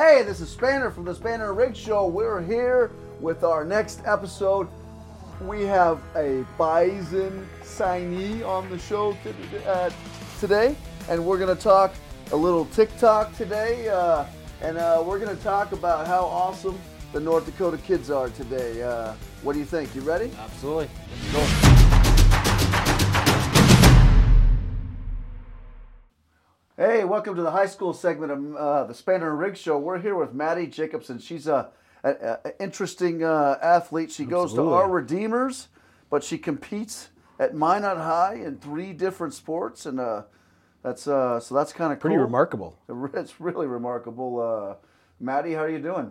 Hey, this is Spainer from the Spainer Rig Show. We're here with our next episode. We have a Bison signee on the show uh, today, and we're going to talk a little TikTok today, uh, and uh, we're going to talk about how awesome the North Dakota kids are today. Uh, what do you think? You ready? Absolutely. Let's Hey, welcome to the high school segment of uh, the Spainer and Rig Show. We're here with Mattie Jacobson. She's a, a, a interesting uh, athlete. She goes to our Redeemers, but she competes at Minot High in three different sports, and uh, that's uh, so that's kind of Pretty cool. remarkable. It's really remarkable. Uh, Mattie, how are you doing?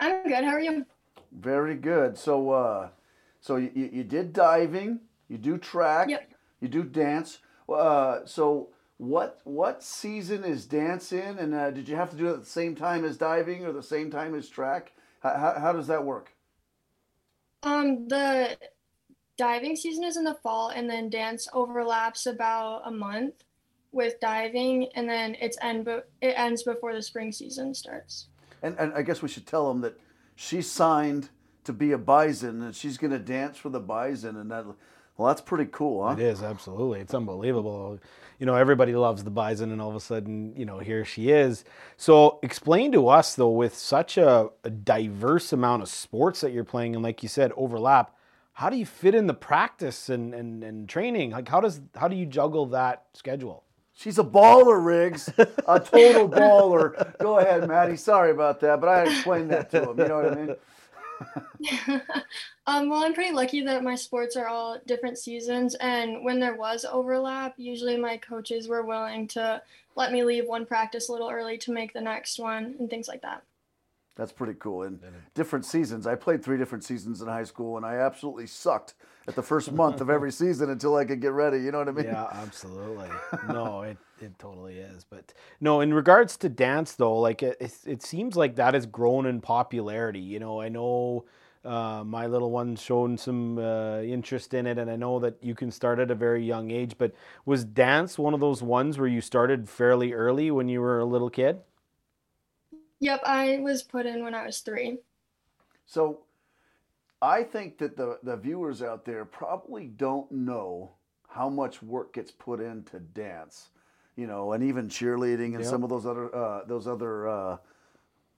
I'm good. How are you? Very good. So, uh, so you, you you did diving, you do track, Yep. you do dance. Uh, so what what season is dance in, and uh, did you have to do it at the same time as diving or the same time as track? How, how, how does that work? Um, the diving season is in the fall, and then dance overlaps about a month with diving, and then it's end be- it ends before the spring season starts. And and I guess we should tell them that she signed to be a bison, and she's going to dance for the bison, and that well, that's pretty cool, huh? It is absolutely. It's unbelievable. You know, everybody loves the bison, and all of a sudden, you know, here she is. So, explain to us though, with such a, a diverse amount of sports that you're playing, and like you said, overlap. How do you fit in the practice and, and, and training? Like, how does how do you juggle that schedule? She's a baller, Riggs. A total baller. Go ahead, Mattie. Sorry about that, but I explained that to him. You know what I mean? Um, well, I'm pretty lucky that my sports are all different seasons, and when there was overlap, usually my coaches were willing to let me leave one practice a little early to make the next one and things like that. That's pretty cool. And different seasons. I played three different seasons in high school, and I absolutely sucked at the first month of every season until I could get ready. You know what I mean? Yeah, absolutely. No, it, it totally is. But no, in regards to dance though, like it, it, it seems like that has grown in popularity. You know, I know uh, my little one's shown some uh, interest in it, and I know that you can start at a very young age. But was dance one of those ones where you started fairly early when you were a little kid? Yep, I was put in when I was three. So I think that the, the viewers out there probably don't know how much work gets put into dance, you know, and even cheerleading and Yep. some of those other uh, those other uh,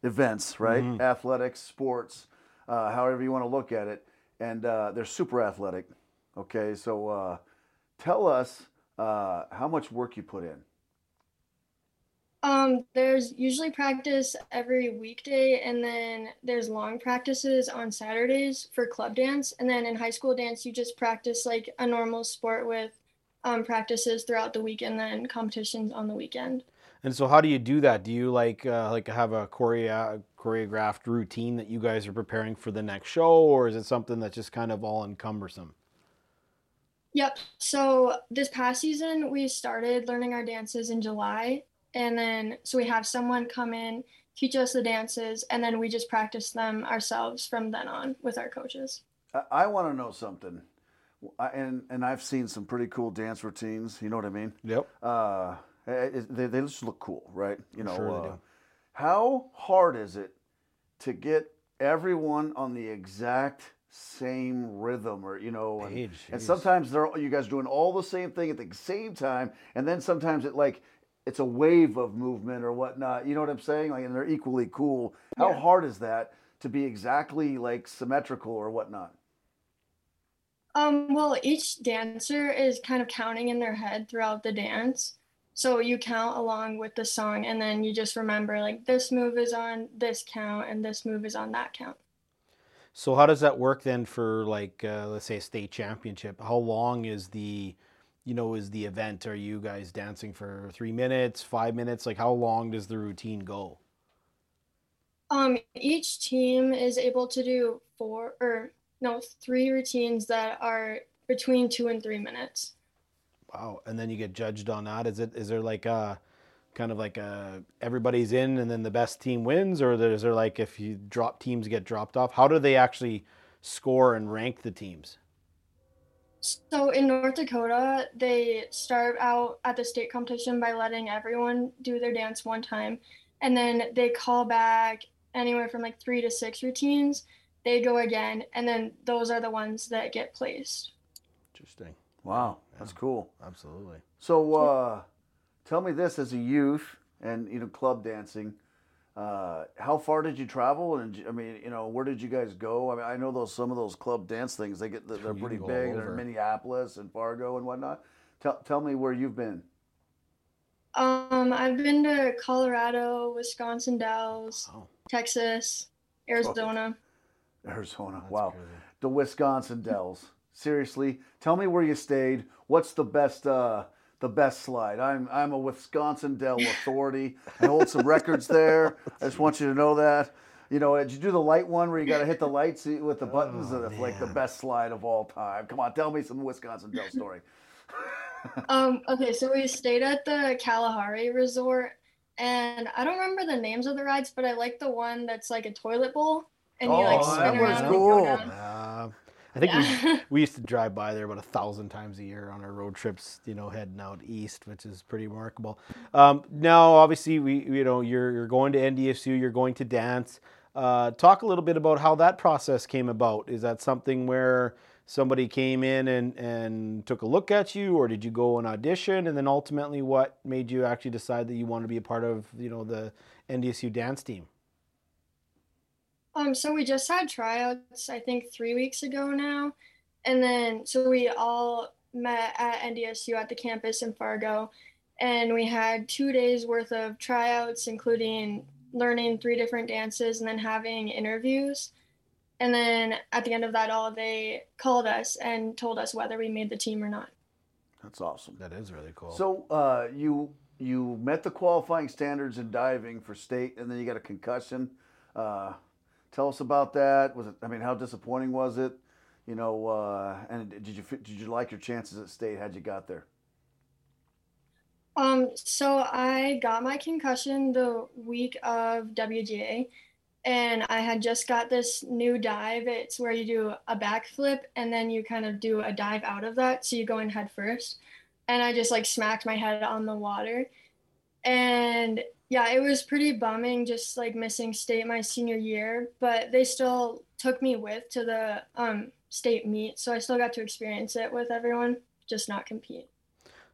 events, right? Mhm. Athletics, sports, uh, however you want to look at it, and uh, they're super athletic. Okay, so uh, tell us uh, how much work you put in. Um, there's usually practice every weekday, and then there's long practices on Saturdays for club dance. And then in high school dance, you just practice like a normal sport with um, practices throughout the week and then competitions on the weekend. And so, how do you do that? Do you like uh, like have a choreo- choreographed routine that you guys are preparing for the next show, or is it something that's just kind of all encumbersome? Yep. So this past season, we started learning our dances in July. And then, so we have someone come in, teach us the dances, and then we just practice them ourselves from then on with our coaches. I, I want to know something, I, and and I've seen some pretty cool dance routines. You know what I mean? Yep. Uh, it, they, they just look cool, right? You know, Sure they uh, do. how hard is it to get everyone on the exact same rhythm, or you know, and, Page, and sometimes they're you guys doing all the same thing at the same time, and then sometimes it like it's a wave of movement or whatnot. You know what I'm saying? Like, and they're equally cool. How Yeah. hard is that to be exactly like symmetrical or whatnot? Um, well, each dancer is kind of counting in their head throughout the dance. So you count along with the song, and then you just remember like this move is on this count, and this move is on that count. So, how does that work then for like uh, let's say a state championship? How long is the you know is the event? Are you guys dancing for three minutes, five minutes? Like, how long does the routine go? Um, each team is able to do four or no, three routines that are between two and three minutes. Wow. And then you get judged on that. Is it is there like a kind of like a everybody's in and then the best team wins, or is there like if you drop teams get dropped off? How do they actually score and rank the teams? So in North Dakota, they start out at the state competition by letting everyone do their dance one time. and then they call back anywhere from like three to six routines. They go again, and then those are the ones that get placed. Interesting. Wow, that's cool. Absolutely. So, uh, tell me this: as a youth and you know club dancing, uh, how far did you travel? And I mean, you know, where did you guys go? I mean, I know those some of those club dance things. They get they're You pretty big. They're in Minneapolis and Fargo and whatnot. Tell tell me where you've been. Um, I've been to Colorado, Wisconsin Dells, Oh, Texas, Arizona. Arizona. that's wow. crazy. The Wisconsin Dells. Seriously, tell me where you stayed. What's the best uh, the best slide? I'm I'm a Wisconsin Dell authority. I hold some records there. I just want you to know that. You know, did you do the light one where you got to hit the lights with the buttons? Oh, That's like the best slide of all time. Come on, tell me some Wisconsin Dell story. Um, okay, so we stayed at the Kalahari Resort, and I don't remember the names of the rides, but I like the one that's like a toilet bowl, and you like Oh, spin that around was and cool. go down. I think we, we used to drive by there about a thousand times a year on our road trips, you know, heading out east, which is pretty remarkable. Um, now, obviously, we you know you're you're going to NDSU, you're going to dance. Uh, talk a little bit about how that process came about. Is that something where somebody came in and, and took a look at you, or did you go and audition, and then ultimately, what made you actually decide that you want to be a part of you know the NDSU dance team? Um, so we just had tryouts, I think three weeks ago now. And then, so we all met at NDSU at the campus in Fargo. And we had two days worth of tryouts, including learning three different dances and then having interviews. And then at the end of that all, they called us and told us whether we made the team or not. That's awesome. That is really cool. So uh, you you met the qualifying standards in diving for state, and then you got a concussion. Uh, tell us about that. Was it? I mean, how disappointing was it? You know, uh, and did you did you like your chances at state? How'd you got there? Um, so I got my concussion the week of WDA, and I had just got this new dive. It's where you do a backflip and then you kind of do a dive out of that. So you go in head first. And I just like smacked my head on the water. And yeah, it was pretty bumming just like missing state my senior year, but they still took me with to the um, state meet. So I still got to experience it with everyone, just not compete.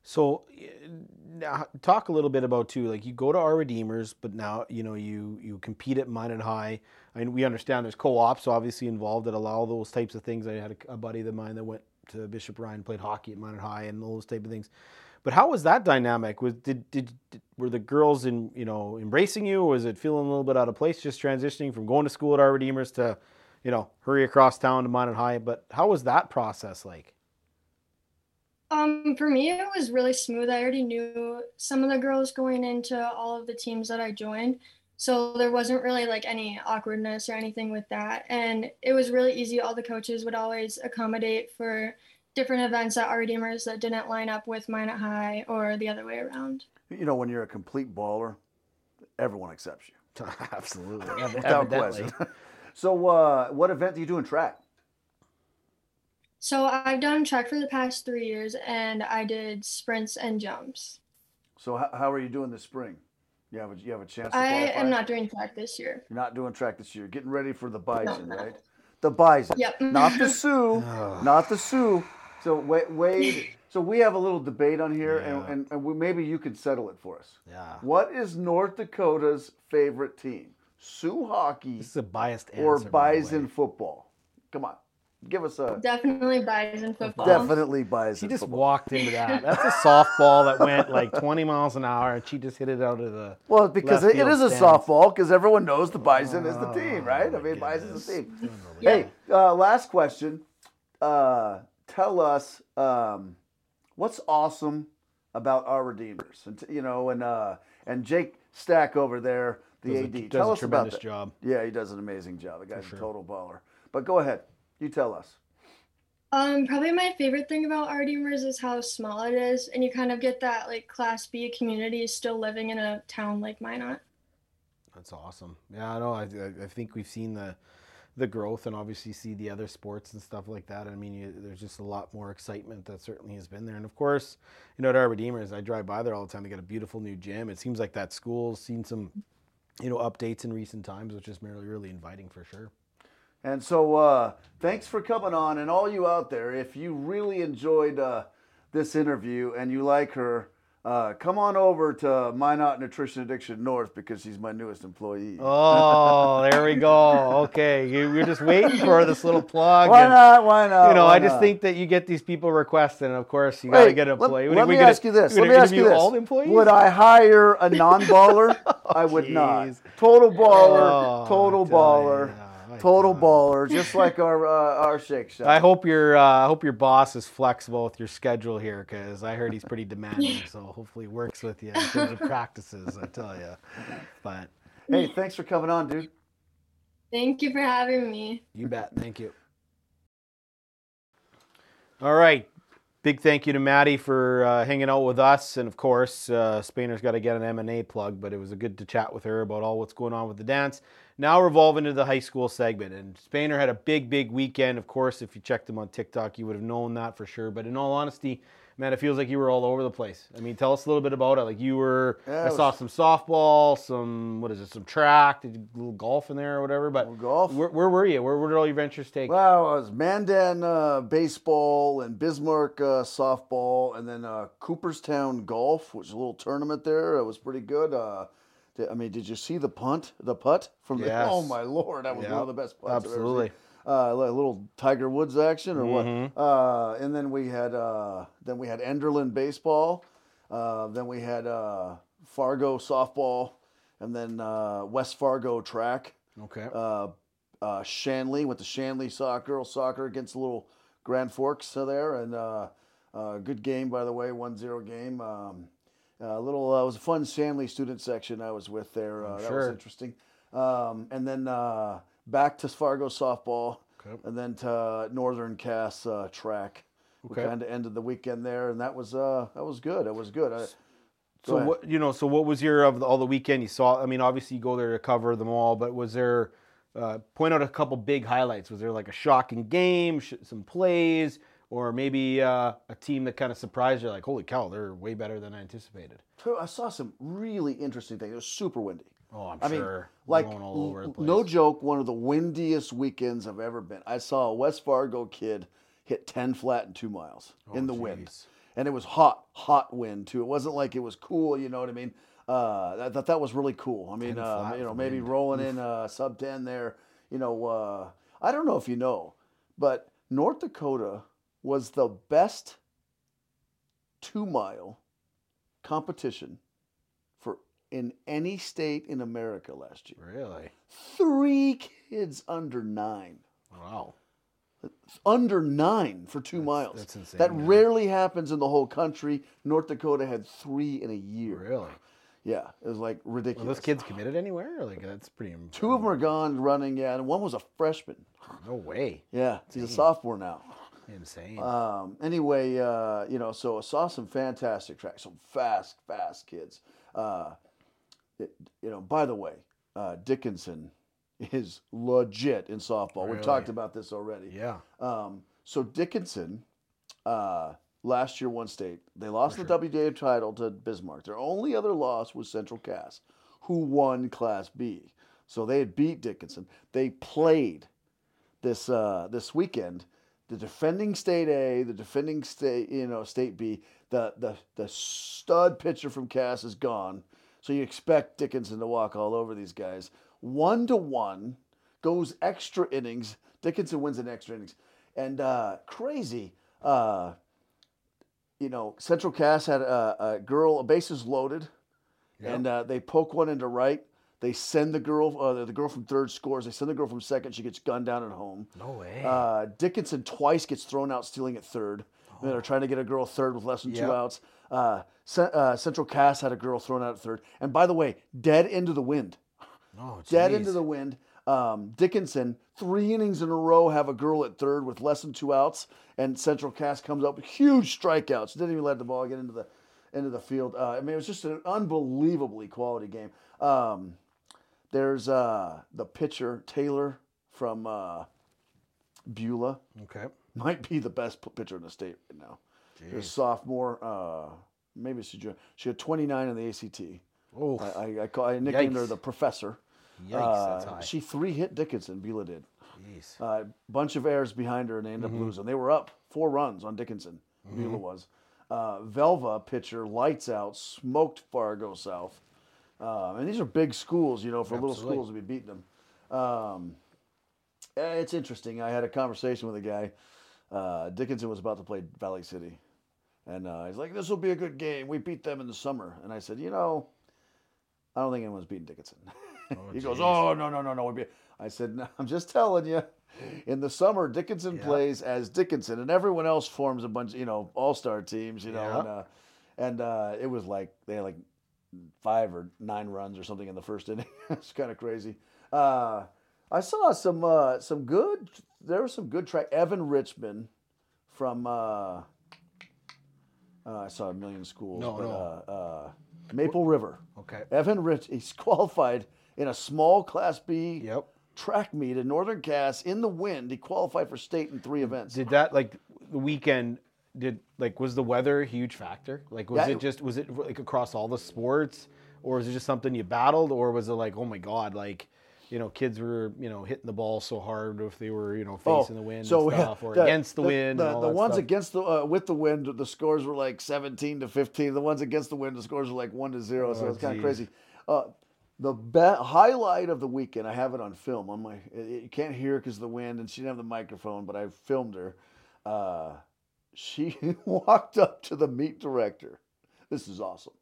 So, now talk a little bit about too. Like you go to our Redeemers, but now you know you you compete at Minot High. I mean, we understand there's co-ops obviously involved that allow those types of things. I had a, a buddy of mine that went to Bishop Ryan, played hockey at Minot High, and all those type of things. But how was that dynamic? Was did, did did were the girls in you know embracing you? Or was it feeling a little bit out of place, just transitioning from going to school at our Redeemers to, you know, hurry across town to Minot High? But how was that process like? Um, for me, it was really smooth. I already knew some of the girls going into all of the teams that I joined. So there wasn't really like any awkwardness or anything with that. And it was really easy. All the coaches would always accommodate for different events at our Redeemers that didn't line up with mine at high or the other way around. You know, when you're a complete baller, everyone accepts you Absolutely, without question. so, uh, what event do you do in track? So I've done track for the past three years and I did sprints and jumps. So, how, how are you doing this spring? You have a, you have a chance. To I qualify? am not doing track this year. You're not doing track this year. Getting ready for the Bison, no. right? The Bison. Yep. Not the Sioux. Not the Sioux. So Wade, Wade so we have a little debate on here, and, Yeah. and, and we, maybe you could settle it for us. Yeah. What is North Dakota's favorite team? Sioux hockey This is a biased answer. or Bison way. football? Come on, give us a Definitely Bison football. definitely Bison. She just football. walked into that. That's a softball that went like 20 miles an hour, and she just hit it out of the. Well, because left it, it field is a stands. softball, because everyone knows the Bison is the team, Oh, right? I my mean, Bison's the team. Yeah. Hey, uh, last question. Uh, tell us um, what's awesome about our Redeemers, and you know, and uh, and Jake Stack over there, the Does a- AD. does tell a us about tremendous that. job. Yeah, he does an amazing job. The guy's sure. a total baller. But go ahead, you tell us. Um, probably my favorite thing about our Redeemers is how small it is, and you kind of get that like Class B community still living in a town like Minot. That's awesome. Yeah, I know. I, I- I think we've seen the the growth and obviously see the other sports and stuff like that. I mean, you, there's just a lot more excitement that certainly has been there. And of course, you know, at our Redeemers, I drive by there all the time. They got a beautiful new gym. It seems like that school's seen some you know updates in recent times, which is really really inviting for sure. And so, uh, thanks for coming on, and all you out there, if you really enjoyed uh, this interview and you like her, uh, come on over to Minot Nutrition Addiction North because she's my newest employee. Oh, there we go. Okay, you, you're just waiting for this little plug. Why and, not? Why not? You know, Why I just not? think that you get these people requesting, and of course, you got to get an let- employee. Let, are we me gonna- ask you this. Let me ask you this. All employees? Would I hire a non-baller? I would not. Total baller. Oh, total baller. Ya, total tell ya. baller. Just like our uh, our shake shop. I hope your uh, I hope your boss is flexible with your schedule here, because I heard he's pretty demanding. so hopefully, he works with you in terms of practices. I tell you, but Hey, thanks for coming on, dude. Thank you for having me. You bet. Thank you. All right. Big thank you to Mattie for uh, hanging out with us, and of course, uh, Spainer's got to get an M and A plug. But it was a good to chat with her about all what's going on with the dance. Now revolving to the high school segment, and Spainer had a big, big weekend. Of course, if you checked him on TikTok, you would have known that for sure. But in all honesty, man, it feels like you were all over the place. I mean, tell us a little bit about it. Like you were, Yeah, I it saw some softball, some what is it, some track, did a little golf in there or whatever. But golf. where, where were you? Where, where did all your ventures take? Well, it was Mandan uh, baseball and Bismarck uh, softball, and then uh, Cooperstown golf, which is a little tournament there. It was pretty good. Uh, I mean, did you see the punt, the putt from the? Yes. Oh my lord, that was Yeah, one of the best putts I've ever absolutely. seen. Uh, a little Tiger Woods action or Mhm. what? Uh, and then we had uh, then we had Enderlin baseball. Uh, then we had uh, Fargo softball, and then uh, West Fargo track Okay. uh, uh, Shanley with the Shanley soccer, girls soccer against the little Grand Forks there, and uh, uh, good game by the way, 1-0 game. Um, a little, uh, it was a fun Shanley student section I was with there. Uh, that was interesting. Um, and then uh, back to Fargo softball, Okay. and then to Northern Cass uh, track. Okay. We kind of ended the weekend there, and that was uh, that was good. That was good. I, So ahead. what you know? So what was your of the, all the weekend you saw? I mean, obviously you go there to cover them all, but was there uh, point out a couple big highlights? Was there like a shocking game, sh- some plays, or maybe uh, a team that kind of surprised you? Like, holy cow, they're way better than I anticipated. I saw some really interesting things. It was super windy. Oh, I'm I mean, sure. like Going all over the place. no joke, one of the windiest weekends I've ever been. I saw a West Fargo kid hit ten flat in two miles in the wind, Oh, and it was hot, hot wind too. It wasn't like it was cool, you know what I mean? Uh, I thought that was really cool. I mean, uh, you know, maybe wind. rolling in uh, sub ten there. You know, uh, I don't know if you know, but North Dakota was the best two mile competition in any state in America last year. Really? Three kids under nine. Wow. Under nine for two That's- miles. that's insane, That yeah. rarely happens in the whole country. North Dakota had three in a year. Really? Yeah, it was like Were ridiculous. those kids committed anywhere? Like that's pretty. Two of them are gone running, yeah, and one was a freshman. No way. Yeah, he's a sophomore now. Insane. Um, anyway, uh, you know, so I saw some fantastic tracks, some fast, fast kids. Uh, it- you know, by the way, uh, Dickinson is legit in softball. We've talked about this already. yeah. Um, so Dickinson, uh, last year won state. They lost the WDA title to Bismarck. Their only other loss was Central Cass, who won Class B. So they had beat Dickinson. They played this uh, this weekend. The defending state A, the defending state you know state B. The the the stud pitcher from Cass is gone. So you expect Dickinson to walk all over these guys. One to one, goes extra innings. Dickinson wins in extra innings, and uh, crazy. Uh, you know, Central Cass had a, a girl, a bases loaded, and uh, they poke one into right. They send the girl, uh, the girl from third scores. They send the girl from second. She gets gunned down at home. No way. Uh, Dickinson twice gets thrown out stealing at third. And they're trying to get a girl third with less than two outs. Uh, uh, Central Cass had a girl thrown out at third. And by the way, dead into the wind. oh, Dead into the wind. Um, Dickinson, three innings in a row, have a girl at third with less than two outs. And Central Cass comes up with huge strikeouts. Didn't even let the ball get into the into the field. Uh, I mean, it was just an unbelievably quality game. Um, there's uh, the pitcher, Taylor from uh, Beulah Okay. Might be the best pitcher in the state right now. She's a Jeez. sophomore, uh, maybe she's junior. She had 29 in the ACT. Oh, I, I, I, call, I nicknamed her the professor. yikes, that's Uh, high. she three hit Dickinson. Beulah did. Jeez. A uh, bunch of errors behind her, and they ended up losing. They were up four runs on Dickinson. Beulah was. Uh, Velva pitcher, lights out, smoked Fargo South. Uh, and these are big schools, you know, for little schools to be beating them. Um, eh, it's interesting. I had a conversation with a guy. Uh, Dickinson was about to play Valley City. And uh, he's like, this will be a good game. We beat them in the summer. And I said, you know, I don't think anyone's beating Dickinson. he goes, oh, no, no, no, no. we beat-" I said, no, I'm just telling you. In the summer, Dickinson Yeah. plays as Dickinson, and everyone else forms a bunch, you know, all-star teams, you know, Yeah. and uh, and uh, it was like they had like five or nine runs or something in the first inning. it's kind of crazy. Uh, I saw some uh, some good. There was some good track. Evan Richmond from. Uh, uh, I saw a million schools. No, but, no. Uh, uh, Maple River. Okay. Evan Rich. He's qualified in a small Class B Yep. track meet in Northern Cass in the wind. He qualified for state in three events. Did that like the weekend? Did like was the weather a huge factor? Like was Yeah, it it- just was it like across all the sports, or was it just something you battled, or was it like oh my god, like you know kids were you know hitting the ball so hard if they were you know facing the wind and stuff, or against the, wind The, and all the that ones stuff? against the uh, with the wind, the scores were like seventeen to fifteen. The ones against the wind, the scores were like one to zero. so Oh, it's kind of crazy. Uh, the be- highlight of the weekend, I have it on film. On my, it- you can't hear because of the wind, and she didn't have the microphone, but I filmed her. Uh, she walked up to the meet director. This is awesome.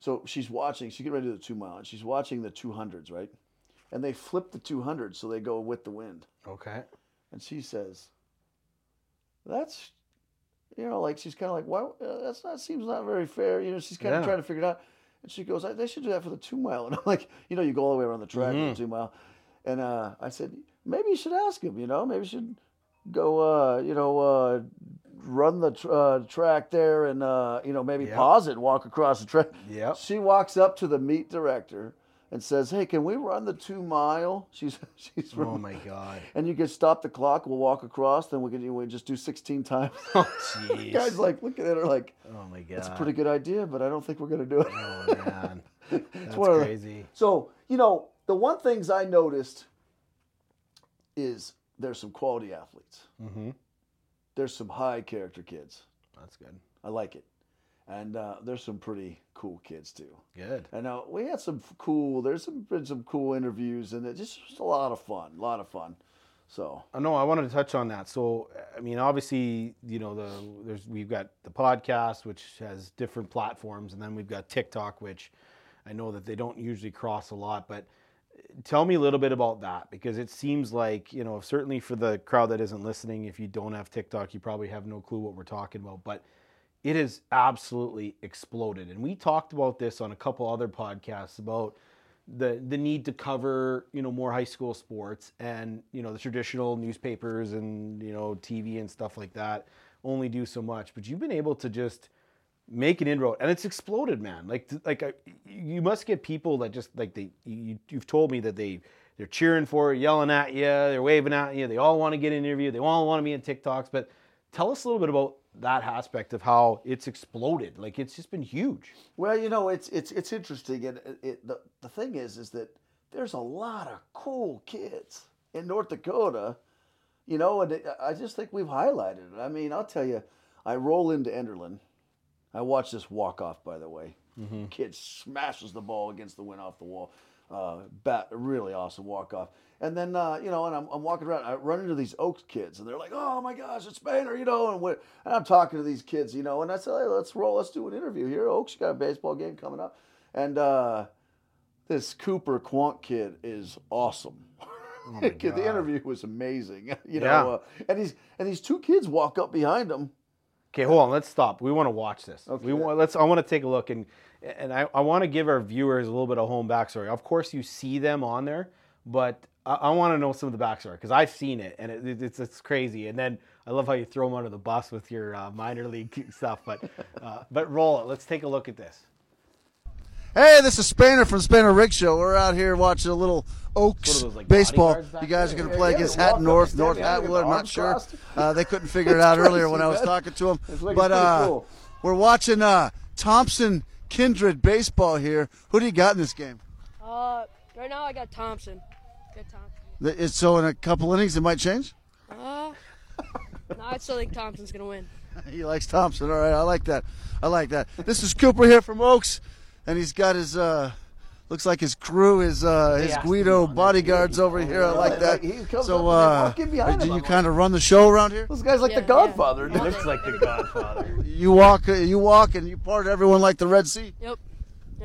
So she's watching. She get ready to do the two mile, and she's watching the two hundreds, right? And they flip the 200 so they go with the wind. okay. And she says, "That's, you know, like she's kind of like, why? Uh, that's not seems not very fair. You know, she's kind of Yeah. trying to figure it out." And she goes, I, "They should do that for the two mile." And I'm like, "You know, you go all the way around the track Mm-hmm. for the two mile." And uh, I said, "Maybe you should ask him. You know, maybe you should go. Uh, you know." Uh, Run the tr- uh, track there, and uh, you know maybe Yep. pause it, and walk across the track. Yep. She walks up to the meet director and says, "Hey, can we run the two mile?" She's she's Oh my god. and you can stop the clock. We'll walk across. Then we can we just do 16 times. Oh jeez. Guys like looking at her like oh my god. That's a pretty good idea, but I don't think we're gonna do it. Oh man. That's of crazy. So you know the one things I noticed is there's some quality athletes. Mm-hmm. There's some high character kids. That's good. I like it, and uh, there's some pretty cool kids too. Good. And uh, we had some cool. There's some been some cool interviews, and it just was a lot of fun. A lot of fun. So Uh, No, I wanted to touch on that. So, I mean, obviously, you know, the there's we've got the podcast, which has different platforms, and then we've got TikTok, which I know that they don't usually cross a lot. But uh, tell me a little bit about that because it seems like you know, certainly for the crowd that isn't listening, if you don't have TikTok, you probably have no clue what we're talking about. But it has absolutely exploded, and we talked about this on a couple other podcasts about the the need to cover you know more high school sports and you know the traditional newspapers and you know TV and stuff like that only do so much. But you've been able to just make an inroad and it's exploded man. Like like I, you must get people that just like they you, you've told me that they they're cheering for it yelling at you they're waving at you they all want to get an interview they all want to be in TikToks. But tell us a little bit about that aspect of how it's exploded like it's just been huge Well, you know, it's it's it's interesting, and it, it, the the thing is, is that there's a lot of cool kids in North Dakota, you know, and it, I just think we've highlighted it. I mean, I'll tell you, I roll into Enderlin, I watch this walk off. By the way, kid smashes the ball against the wind off the wall, uh, bat really awesome walk off. And then uh, you know, and I'm, I'm walking around, I run into these Oaks kids, and they're like, "Oh my gosh, it's Banner," you know, and, and I'm talking to these kids, you know, and I said, "Hey, let's roll, let's do an interview here. Oaks you got a baseball game coming up," and uh, this Cooper Quant kid is awesome. my the interview was amazing, you know, Yeah. uh, and these and these two kids walk up behind him. Okay, hold on. Let's stop. We want to watch this. Okay. We want. Let's. I want to take a look and and I, I want to give our viewers a little bit of home backstory. Of course, you see them on there, but I, I want to know some of the backstory because I've seen it and it, it's it's crazy. And then I love how you throw them under the bus with your uh, minor league stuff. But uh, but roll it. Let's take a look at this. Hey, this is Spainer from Spainer Rig Show. We're out here watching a little Oaks What are those, like, baseball. You guys are going to play Yeah, against yeah, walk Hatton North, and North stand behind Hatwood. I'm not sure. Uh, they couldn't figure it out earlier when I was talking to them. Like- but uh, cool. we're watching uh, Thompson Kindred baseball here. Who do you got in this game? Uh, right now I got Thompson. Got Thompson. It's so in a couple innings it might change. Uh, no, I still think Thompson's gonna win. He likes Thompson. All right, I like that. I like that. This is Cooper here from Oaks, and he's got his uh, looks like his crew, his uh, his Guido bodyguards over here. I like that. Like, he comes So, up uh, walk in behind do him. you I'm kind of run the show around here? This guy's like Yeah, the Godfather. yeah. dude. Looks like the Godfather. You walk, uh, you walk, and you part everyone like the Red Sea. Yep.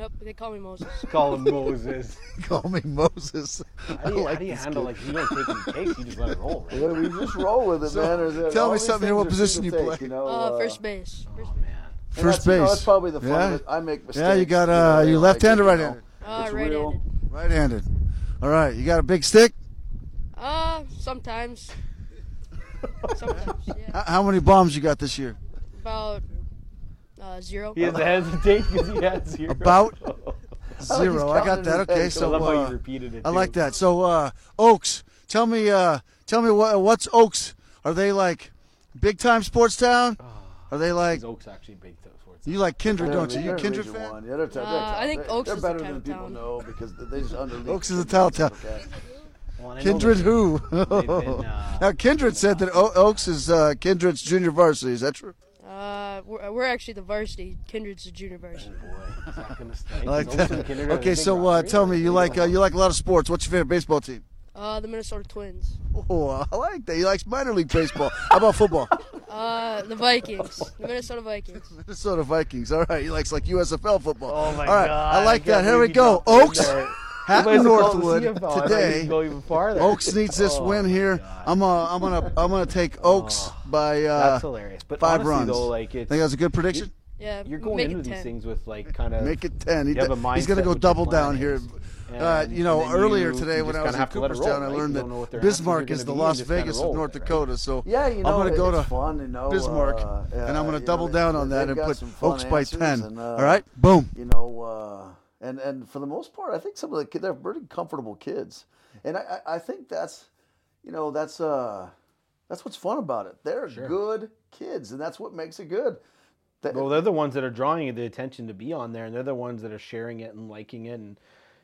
Yep. They call me Moses. Call him Moses. Call me Moses. How I do you, like how do you handle kid. like you don't take any takes, you just let it roll, right? Yeah, we just roll with it, So, man. There's, uh, tell me something here, what position you play? take, You know, Uh, first base. First base. and First that's, you know, base. that's probably the fun Yeah? of it. I make mistakes. Yeah, you got uh, know, you left-handed, right-handed. know. Uh, It's right-handed. real. Right-handed. All right, you got a big stick. Uh, sometimes. Sometimes. Yeah. H- How many bombs you got this year? About uh, zero. He has to hesitate because he has zero. About zero. I got that. his Okay, head. I so love how uh, you repeated it. I too. like that. So uh, Oaks, tell me, uh, tell me what what's Oaks? Are they like big time sports town? Are they like He's Oaks actually big time? sports. Town? You like Kindred, They're- don't you? You Kindred fan? One. Yeah, they're, they're, Uh, I think Oaks they're is the better town than people town. know because they just under Oaks is a tall town. Okay. Well, and I know Kindred who? been, uh, now Kindred said that o- Oaks is uh, Kindred's junior varsity. Is that true? Uh, we're, we're actually the varsity. Kindred's the junior varsity. boy, is that gonna stay? I like Is Oaks and that. Okay, so uh, rivalry? tell me, you like uh, you like a lot of sports. What's your favorite baseball team? Uh, the Minnesota Twins. Oh, I like that. He likes minor league baseball. How about football? Uh, the Vikings. The Minnesota Vikings. Minnesota Vikings. All right, he likes like USFL football. Oh my All right, god! I like that. Here we go. dropped it Oaks, there. Hatton Somebody's called the Northwood CFL. I thought today. go even farther. Oaks needs this Oh win here. God. I'm uh, I'm gonna I'm gonna take Oaks by uh, That's hilarious. But five honestly, runs. though, like it's think that's a good prediction. Yeah. you're going make into it these 10. things with like kind of Make it ten. He You have d- a he's gonna go double down here. Uh, you know, earlier you- today you when I was kinda in have to let it Cooperstown, I roll, right? learned You don't know that what their answers are Bismarck is the Las and just kinda Vegas of North it, right? Dakota. So Yeah, you know, I'm gonna go it's to fun, you know, Bismarck, uh, yeah, and I'm gonna you know, double down on that and put Oaks by ten. and, uh, All right, boom. you know, uh, and and for the most part, I think some of the kids they're pretty comfortable kids, and I, I think that's, you know, that's uh, that's what's fun about it. They're good kids, and that's what makes it good. That- Well, they're the ones that are drawing the attention to be on there, and they're the ones that are sharing it and liking it. And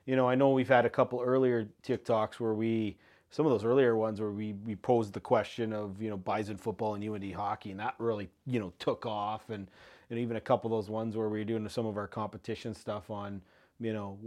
you know, I know we've had a couple earlier TikToks where we, some of those earlier ones where we we posed the question of you know Bison football and UND hockey, and that really you know took off. And and even a couple of those ones where we were doing some of our competition stuff on you know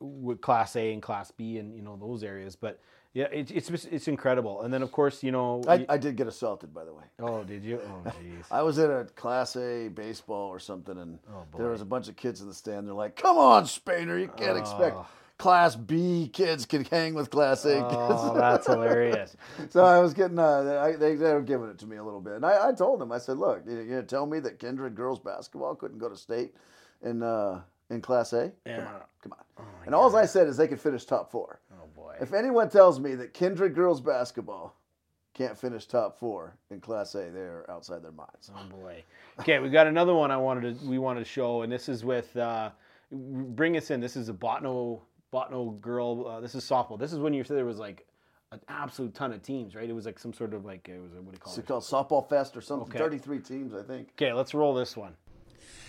with Class A and Class B and you know those areas. But yeah, it's it's it's incredible. And then of course you know. I, I did get assaulted, by the way. oh, did you? Oh, jeez. I was at a Class A baseball or something, and Oh, there was a bunch of kids in the stand. They're like, "Come on, Spainer, you can't expect Oh. Class B kids can hang with Class A Oh, that's hilarious. so I was getting, uh, I, they, they were giving it to me a little bit, and I, I told them, I said, "Look, you- you're gonna tell me that Kindred girls basketball couldn't go to state in uh, in Class A? Come on, come on." and all I said is they could finish top four. Oh boy. If anyone tells me that Kindred girls basketball can't finish top four in Class A, they're outside their minds. Oh boy. Okay, we got another one I wanted to we wanted to show, and this is with uh, bring us in. This is a Bottineau Bottineau girl. Uh, this is softball. This is when you said there was like an absolute ton of teams, right? It was like some sort of like it was a, what do you call It's it? It's called Softball Fest or something. Okay. 33 teams, I think. Okay, let's roll this one.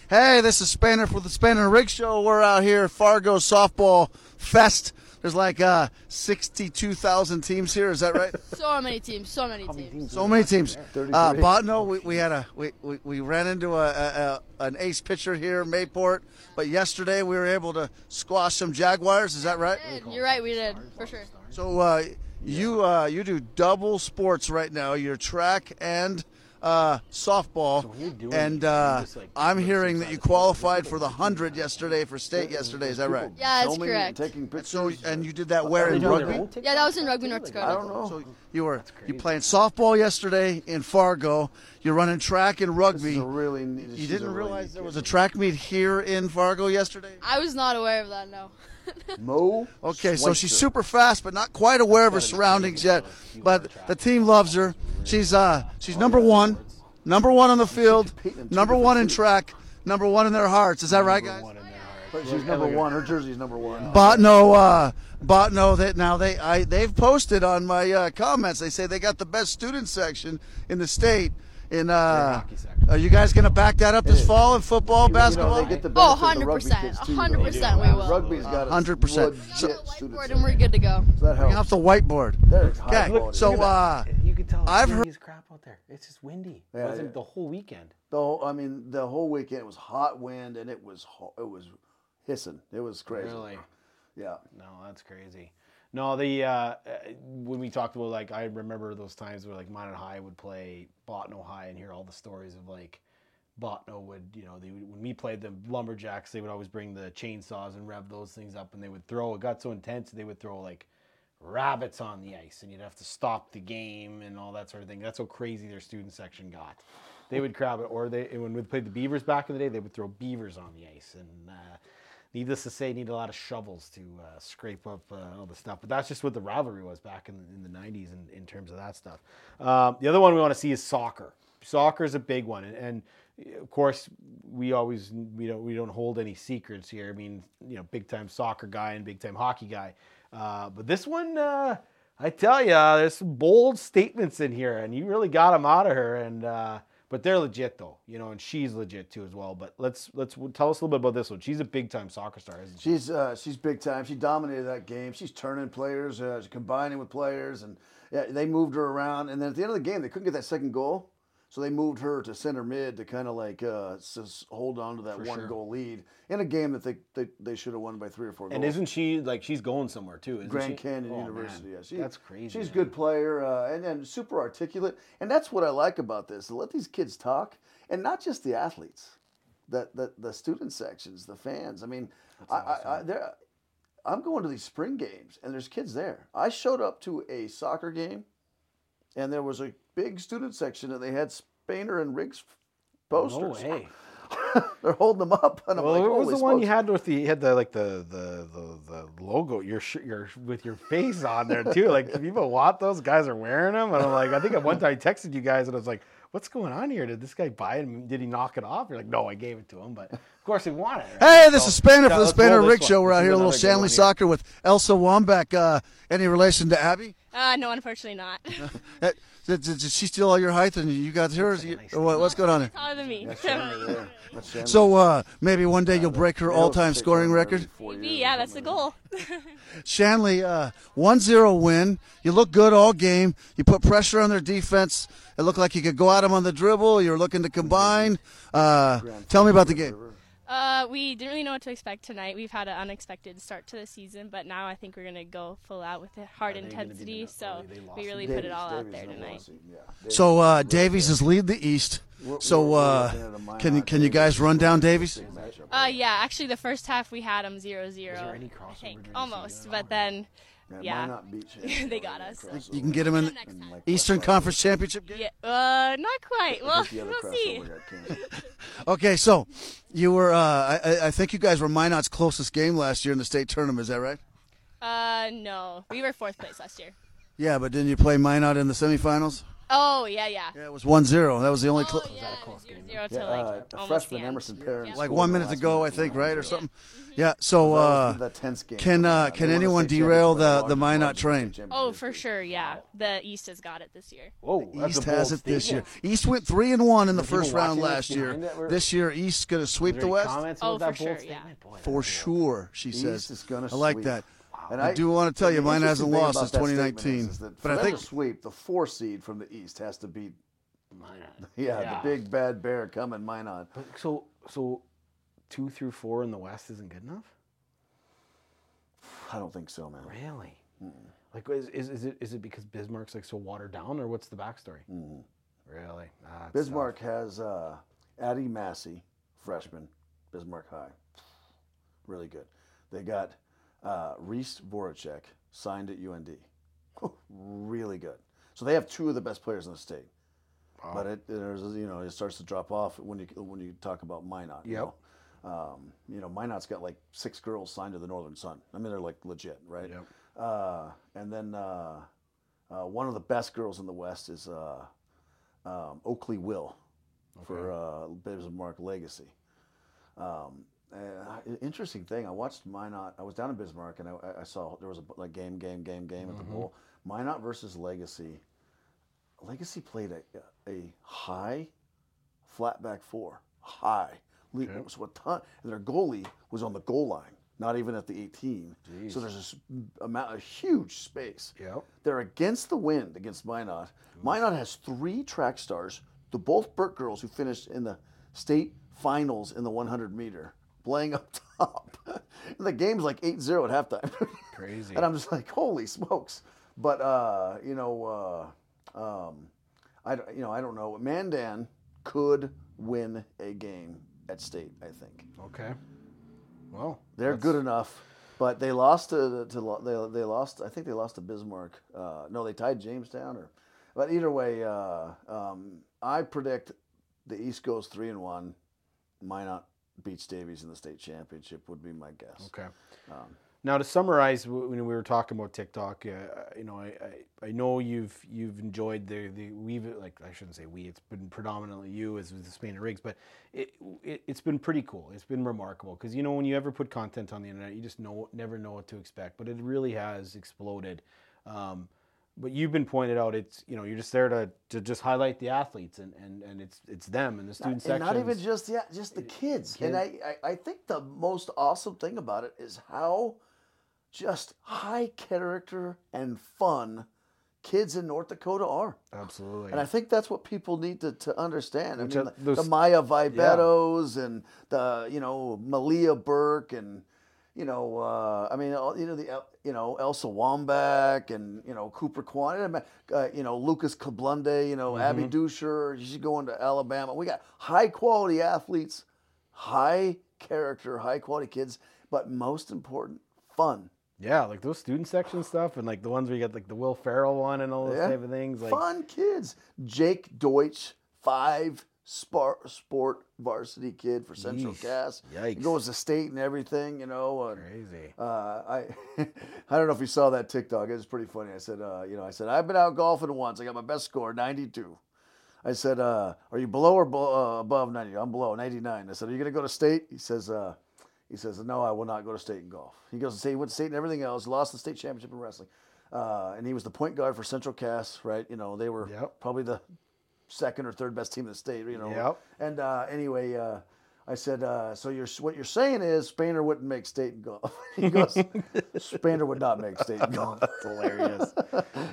Hey, this is Spainer for the Spainer Rig Show. We're out here at Fargo Softball Fest. There's like uh, 62,000 teams here. Is that right? So many teams, so many teams. so many teams. 33. Uh, Bottineau, we, we had a we, we, we ran into a, a, a an ace pitcher here in Mayport, but yesterday we were able to squash some Jaguars. Is that right? You're right, we did for sure. So uh, you uh, you do double sports right now. You're track and uh, softball, when and uh, like, I'm hearing that you qualified for the hundred yesterday for state yesterday. Is that right? Yeah, that's Filming and correct. Taking pictures. So and you did that where in rugby? Yeah, that was in Rugby. North Like, Dakota. I don't know. So you were you playing softball yesterday in Fargo. You're running track and This rugby. is a really neat, You didn't a really realize neat there was a track meet here in Fargo yesterday. I was not aware of that. No. Mo. Okay, so she's super fast, but not quite aware of her surroundings yet. But the team loves her. She's uh she's number one, number one on the field, number one in track, number one in their hearts. Is that right, guys? One in there, all right. But she's number one. Her jersey's number one. Bottineau, uh, Bottineau. That now they I they've posted on my uh, comments. They say they got the best student section in the state, in uh, hockey are you guys going to back that up this fall in football, You know, basketball? they get the Oh, benefit of the rugby 100%, kids too, 100% we will. Rugby's got 100%. legit So student whiteboard and we're good to go. So that Bring off the whiteboard. There's Okay, quality. so uh, You can tell I've heard- as crap out there. It's just windy. Yeah, it wasn't yeah. the whole weekend. the whole, I mean, the whole weekend it was hot wind and it was ho- it was hissing. It was crazy. Really? Yeah. No, that's crazy. No, the uh, uh, when we talked about like I remember those times where like Minot High would play Bottineau High and hear all the stories of like Bottineau would you know they would, when we played the lumberjacks they would always bring the chainsaws and rev those things up and they would throw it got so intense they would throw like rabbits on the ice and you'd have to stop the game and all that sort of thing. That's how crazy their student section got. They would grab it, or they when we played the Beavers back in the day, they would throw beavers on the ice, and uh, needless to say, need a lot of shovels to uh, scrape up uh, all the stuff. But that's just what the rivalry was back in, in the '90s in, in terms of that stuff. Um, the other one we want to see is soccer. Soccer is a big one, and, and of course we always we don't we don't hold any secrets here. I mean, you know, big time soccer guy and big time hockey guy. Uh, but this one, uh, I tell you, there's some bold statements in here, and you really got them out of her. And uh, but they're legit though, you know, and she's legit too as well. But let's let's tell us a little bit about this one. She's a big time soccer star, isn't she? She's uh, she's big time. She dominated that game. She's turning players, uh, she's combining with players, and yeah, they moved her around. And then at the end of the game, they couldn't get that second goal, so they moved her to center mid to kind of like uh, hold on to that For one sure. goal lead in a game that they they, they should have won by three or four goals. And isn't she like she's going somewhere too? Isn't Grand she? Canyon Oh, University. man. Yeah, she, that's crazy. She's a man. good player uh, and then super articulate, and that's what I like about this. Let these kids talk, and not just the athletes, the the, the student sections, the fans. I mean, I, I, I, there, I'm going to these spring games, and there's kids there. I showed up to a soccer game, and there was a big student section, and they had Spainer and Riggs posters. No way. They're holding them up, and I'm Well, like, what was "Holy the one you had with the you had the like the the the, the logo your sh- your with your face on there too? Like if people want those guys are wearing them, and I'm like I think at one time I texted you guys and I was like, what's going on here? Did this guy buy it? Did he knock it off? You're like, no, I gave it to him, but of course he wanted it. Hey, this So, is Spainer yeah, for the Spainer roll Rick this Show. one. We're out This here, is a little another Shanley. Soccer with Elsa Wambach. Uh, any relation to Abby? Uh, no, unfortunately not. Did, did, did she steal all your height and you got hers? You- what- what's going on there? Taller than me. That's Chandler there. That's Chandler. So uh, maybe one day you'll break her all-time scoring record. Maybe, yeah, that's the goal. Shanley, uh, 1-0 win. You look good all game. You put pressure on their defense. It looked like you could go at them on the dribble. You're looking to combine. Uh, tell me about the game. Uh, we didn't really know what to expect tonight. We've had an unexpected start to the season, but now I think we're gonna go full out with the hard Are they gonna be intensity. the- So they- they lost we really Davies. put it all out there tonight. awesome, yeah. Davies So uh, is Davies has lead the East. We're- So we're uh, looking at a Minot can can you guys run down Davies? Uh, yeah, actually, the first half we had them 0 0. there any I think almost, but then Yeah, yeah. Minot beat They got us. crossover. You can get them in the. Like, Eastern West Conference Championship game. Yeah, uh, not quite. Well, the other we'll see. crossover got canceled. Okay, so you were. Uh, I, I- I think you guys were Minot's closest game last year in the state tournament. Is that right? Uh, no, we were fourth place last year. Yeah, but didn't you play Minot in the semifinals? Oh yeah, yeah. Yeah, it was 1-0. That was the only. Oh Cl- yeah, it was zero, zero Yeah, to uh, a freshman the. Emerson Perrin. Yeah. like one minute to go, I think, right, or something. Yeah. So, That was uh, the tense game. can, uh, can anyone derail championship the- the Minot train? Oh, for sure, yeah. The East has got it this year. Whoa, that's East has it this year. statement. East went three and one in the first round last year. behind it? Were- This year, East's gonna sweep the West Oh, for sure, yeah. for sure. She says. I like that. And I do wanna tell you, the mine hasn't lost since 2019. is that But I think- sweep the four seed from the East has to beat Minot. yeah, Yeah. the big bad bear coming Minot. But so so two through four in the West isn't good enough. I don't think so, man. Really? Like, is, is, is it is it because Bismarck's like so watered down, or what's the backstory? Really? Ah, it's Bismarck has uh, Addie Massey, freshman, Bismarck High. Really good. They got uh, Reese Voracek, signed at UND. really good. So they have two of the best players in the state. But it there's you know it starts to drop off when you when you talk about Minot. You Yep. know? Um, you know Minot's got like six girls signed to the Northern Sun. I mean they're like legit, right? Yep. Uh, and then uh, uh, one of the best girls in the West is uh, um, Oakley Will for uh, Bismarck Legacy. Um, uh, interesting thing, I watched Minot. I was down in Bismarck and I, I saw there was a like game, game, game, game at the bowl. Minot versus Legacy Legacy played a, a high flat back four, high. Le- Okay. So a ton, and their goalie was on the goal line, not even at the 18. So there's this amount, a huge space. Yep. They're against the wind against Minot. Minot has three track stars, the both Burt girls who finished in the state finals in the 100 meter, playing up top. the game's like 8-0 at halftime. Crazy. and I'm just like, holy smokes! But uh, you know, uh, um, I don't- you know I don't know. Mandan could win a game at state. I think Okay. Well, they're that's- good enough. But they lost to, to they, they lost. I think they lost to Bismarck. Uh, no, they tied Jamestown. Or, but either way, uh, um, I predict the East goes three and one. Minot beats Davies in the state championship would be my guess. Okay. Um, Now to summarize, when we were talking about TikTok, uh, you know, I, I, I know you've you've enjoyed the the we've like I shouldn't say we. It's been predominantly you as with the Spainer and Rigs, but it, it it's been pretty cool. It's been remarkable because you know when you ever put content on the internet, you just know never know what to expect. But it really has exploded. Um, but you've been pointed out. It's you know you're just there to, to just highlight the athletes and, and, and it's it's them and the student and not even just yeah, just the kids. Kid- And I, I, I think the most awesome thing about it is how just high character and fun kids in North Dakota are. Absolutely. And I think that's what people need to, to understand. I Which mean, are the, the those- Maya Vibettos and the you know Malia Burke and you know uh, I mean you know the you know Elsa Wambach and you know Cooper Kwan, and, uh, you know Lucas Kablunde, you know Abby Dusher. She's going to Alabama. We got high quality athletes, high character, high quality kids, but most important, fun. Yeah, like those student section stuff, and like the ones where you got like the Will Ferrell one and all those Yeah. type of things. Like, fun kids. Jake Deutsch, five spar- sport varsity kid for Central Yeesh. Cass. He goes to state and everything, you know. and, crazy. uh, I I don't know if you saw that TikTok. It was pretty funny. I said, uh, you know, I said I've been out golfing once. I got my best score, 92. I said, uh, are you below or below, uh, above 90? I'm below 99. I said, are you going to go to state? He says, uh, he says, no, I will not go to state in golf. He goes to state, he went to state and everything else. Lost the state championship in wrestling, uh, and he was the point guard for Central Cass. Right? You know, they were Yep. probably the second or third best team in the state. You know. Yep. And uh, anyway, uh, I said, uh, so you're what you're saying is Spainer wouldn't make state in golf. he goes, Spainer would not make state in golf. That's hilarious.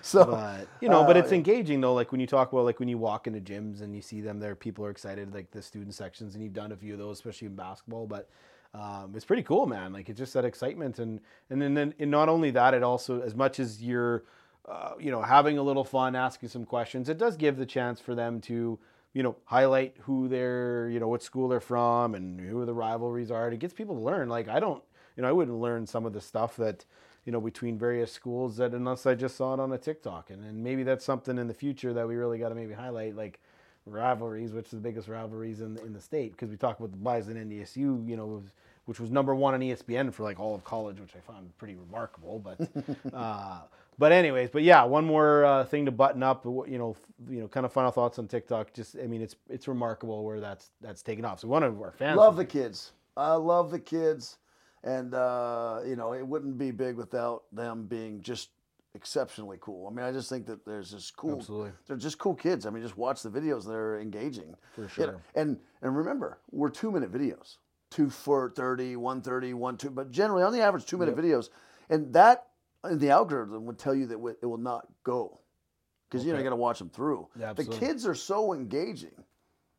So but you know, but uh, it's engaging though. Like when you talk about like when you walk into gyms and you see them there, people are excited. Like the student sections, and you've done a few of those, especially in basketball. But um, it's pretty cool, man. Like it's just that excitement, and and then then and not only that, it also as much as you're, uh, you know, having a little fun, asking some questions, it does give the chance for them to. You know, highlight who they're, you know, what school they're from and who the rivalries are. It gets people to learn. Like I don't, you know, I wouldn't learn some of the stuff that, you know, between various schools that unless I just saw it on a TikTok. And, and maybe that's something in the future that we really got to maybe highlight, like rivalries, which is the biggest rivalries in, in the state. Because we talk about the Bison NDSU, you know, was, which was number one on ESPN for like all of college, which I found pretty remarkable. But, uh, but anyways, but yeah, one more uh, thing to button up. You know, you know, kind of final thoughts on TikTok. Just, I mean, it's it's remarkable where that's that's taken off. So one of our fans love the kids. I love the kids, and uh, you know it wouldn't be big without them being just exceptionally cool. I mean, I just think that there's just cool. Absolutely. They're just cool kids. I mean, just watch the videos; they're engaging. For You know, sure. and and remember, we're two minute videos, two for 30, 130, one two, but generally on the average two minute videos, and that the algorithm would tell you that it will not go. Because you know you got to watch them through. Yeah, the kids are so engaging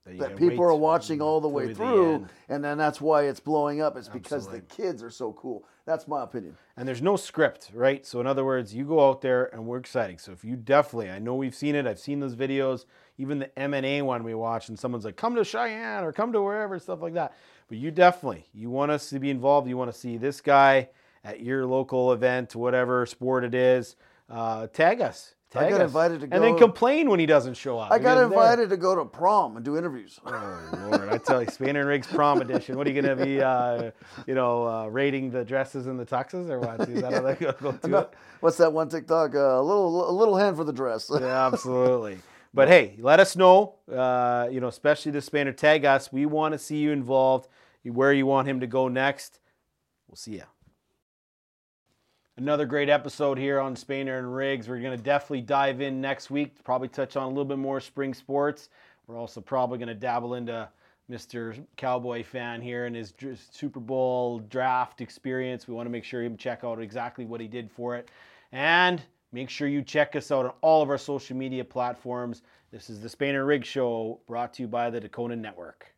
you that people are watching all the way the through, end. and then that's why it's blowing up. It's because Absolutely. the kids are so cool. That's my opinion. and there's no script, right? So in other words, you go out there and we're exciting. So if you definitely, I know we've seen it. I've seen those videos, even the M and A one we watched, and someone's like, "Come to Sheyenne" or "Come to wherever," stuff like that. But you definitely, you want us to be involved. You want to see this guy at your local event, whatever sport it is. Uh, tag us. I got us. invited to go. and then complain when he doesn't show up. I got because there- invited to go to prom and do interviews. Oh Lord, I tell you, Spainer and Rigs prom edition. What are you going to be, uh, you know, uh, rating the dresses and the tuxes or what? Is that how they go, go to it? What's that one TikTok? Uh, a little, a little hand for the dress. Yeah, absolutely. But hey, let us know. Uh, you know, especially the Spainer, tag us. We want to see you involved. Where you want him to go next. We'll see ya. Another great episode here on Spainer and Rigs. We're going to definitely dive in next week, probably touch on a little bit more spring sports. We're also probably going to dabble into Mr. Cowboy fan here and his Super Bowl draft experience. We want to make sure you check out exactly what he did for it. And make sure you check us out on all of our social media platforms. This is the Spainer Rigs Show brought to you by the Dakota Network.